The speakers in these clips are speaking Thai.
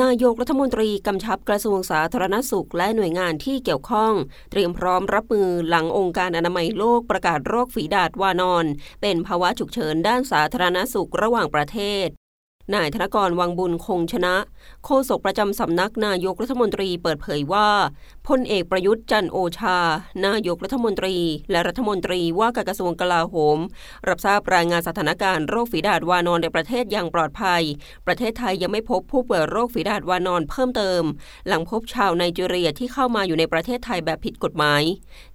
นายกรัฐมนตรีกำชับกระทรวงสาธารณสุข และหน่วยงานที่เกี่ยวข้อง เตรียมพร้อมรับมือหลังองค์การอนามัยโลกประกาศโรคฝีดาษวานอน เป็นภาวะฉุกเฉินด้านสาธารณสุขระหว่างประเทศนายธนกรวังบุญคงชนะ โฆษกประจำสำนักนายกรัฐมนตรีเปิดเผยว่าพลเอกประยุทธ์จันโอชา นายกรัฐมนตรี และรัฐมนตรีว่าการกระทรวงกลาโหม รับทราบรายงานสถานการณ์โรคฝีดาษวานอนในประเทศอย่างปลอดภัย ประเทศไทยยังไม่พบผู้ป่วยโรคฝีดาษวานอนเพิ่มเติม หลังพบชาวไนจีเรียที่เข้ามาอยู่ในประเทศไทยแบบผิดกฎหมาย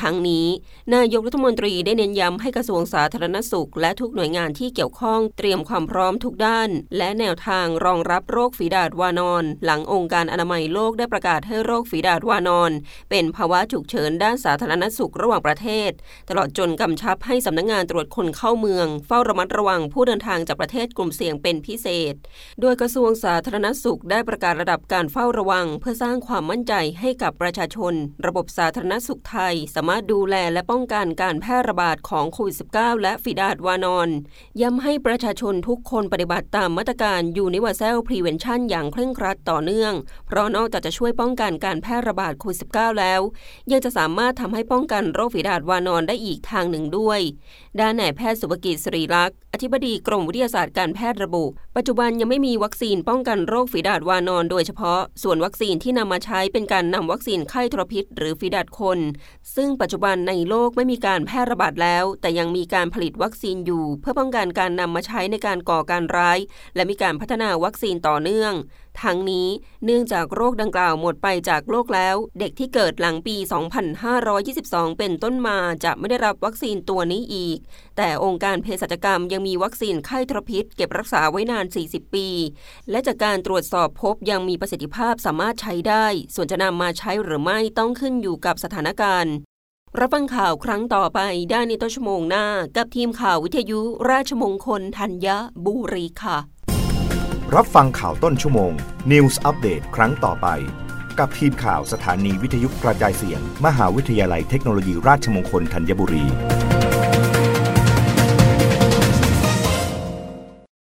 ทั้งนี้ นายกรัฐมนตรีได้เน้นย้ำให้กระทรวงสาธารณสุข และทุกหน่วยงานที่เกี่ยวข้องเตรียมความพร้อมทุกด้าน และแนวทางรองรับโรคฝีดาษวานอน หลังองค์การอนามัยโลกได้ประกาศให้โรคฝีดาษวานอนเป็นภาวะฉุกเฉินด้านสาธารณสุขระหว่างประเทศ ตลอดจนกำชับให้สำนักงงานตรวจคนเข้าเมือง เฝ้าระมัดระวังผู้เดินทางจากประเทศกลุ่มเสี่ยงเป็นพิเศษ โดยกระทรวงสาธารณสุขได้ประกาศระดับการเฝ้าระวัง เพื่อสร้างความมั่นใจให้กับประชาชน ระบบสาธารณสุขไทย สามารถดูแลและป้องกันการแพร่ระบาดของโควิด -19 และฝีดาษวานอน ย้ำให้ประชาชนทุกคนปฏิบัติตามมาตรการ Universal Prevention อย่างเคร่งครัดต่อเนื่อง เพราะนอกจากจะช่วยป้องกันการแพร่ระบาดโควิด -19 แล้ว ยังจะสามารถทำให้ป้องกันโรคฝีดาษวานอนได้อีกทางหนึ่งด้วย ด้านนายแพทย์สุภกิจสิริลักษ์ ธิบดีกรมวิทยาศาสตร์การแพทย์ระบุ ปัจจุบันยังไม่มีวัคซีนป้องกันโรคฝีดาษวานอนโดยเฉพาะ ส่วนวัคซีนที่นำมาใช้เป็นการนำวัคซีนไข้ทรพิษ หรือฝีดาษคน ซึ่งปัจจุบันในโลกไม่มีการแพร่ระบาดแล้ว แต่ยังมีการผลิตวัคซีนอยู่ เพื่อป้องกันการนำมาใช้ในการก่อการร้าย และมีการพัฒนาวัคซีนต่อเนื่อง ทั้งนี้เนื่องจากโรคดังกล่าวหมดไปจากโลกแล้ว เด็กที่เกิดหลังปี 2522 เป็นต้นมาจะไม่ได้รับวัคซีนตัวนี้อีก แต่องค์การเภสัชกรรมยังมีมีวัคซีนไข้ทรพิษ เก็บรักษาไว้นาน 40 ปี และจากการตรวจสอบพบยังมีประสิทธิภาพสามารถใช้ได้ ส่วนจะนำมาใช้หรือไม่ต้องขึ้นอยู่กับสถานการณ์รับฟังข่าวครั้งต่อไปได้ในต้นชั่วโมงหน้า กับทีมข่าววิทยุราชมงคลธัญบุรีค่ะ รับฟังข่าวต้นชั่วโมง News อัปเดตครั้งต่อไป กับทีมข่าวสถานีวิทยุกระจายเสียง มหาวิทยาลัยเทคโนโลยีราชมงคลธัญบุรี